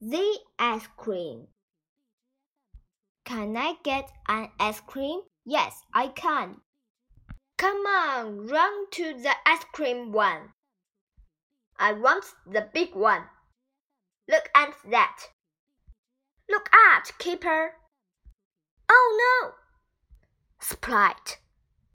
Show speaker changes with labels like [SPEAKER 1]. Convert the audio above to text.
[SPEAKER 1] the ice cream. Can I get an ice cream? Yes, I can. Come on, run to the ice cream one. I want the big one. Look at that. Look at Kipper. Oh no! Sprite.